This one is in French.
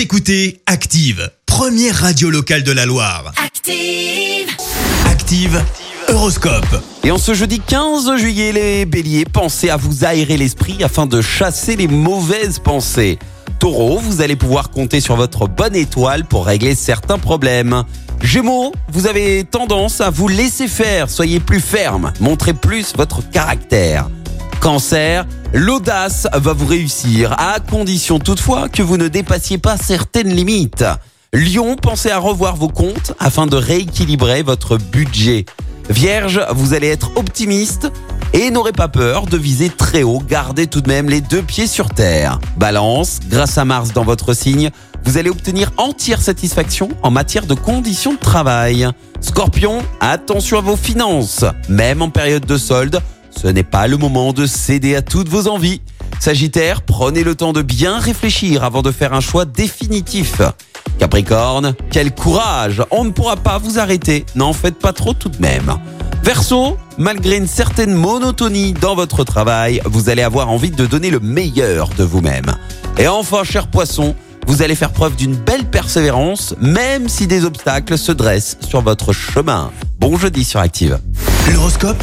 Vous écoutez Active, première radio locale de la Loire. Active. Active, Horoscope. Et en ce jeudi 15 juillet, les béliers, pensez à vous aérer l'esprit afin de chasser les mauvaises pensées. Taureau, vous allez pouvoir compter sur votre bonne étoile pour régler certains problèmes. Gémeaux, vous avez tendance à vous laisser faire, soyez plus ferme, montrez plus votre caractère. Cancer, l'audace va vous réussir, à condition toutefois que vous ne dépassiez pas certaines limites. Lion, pensez à revoir vos comptes afin de rééquilibrer votre budget. Vierge, vous allez être optimiste et n'aurez pas peur de viser très haut, gardez tout de même les deux pieds sur terre. Balance, grâce à Mars dans votre signe, vous allez obtenir entière satisfaction en matière de conditions de travail. Scorpion, attention à vos finances, même en période de solde, ce n'est pas le moment de céder à toutes vos envies. Sagittaire, prenez le temps de bien réfléchir avant de faire un choix définitif. Capricorne, quel courage On ne pourra pas vous arrêter, n'en faites pas trop tout de même. Verseau, malgré une certaine monotonie dans votre travail, vous allez avoir envie de donner le meilleur de vous-même. Et enfin, cher poisson, vous allez faire preuve d'une belle persévérance, même si des obstacles se dressent sur votre chemin. Bon jeudi sur Active. L'horoscope?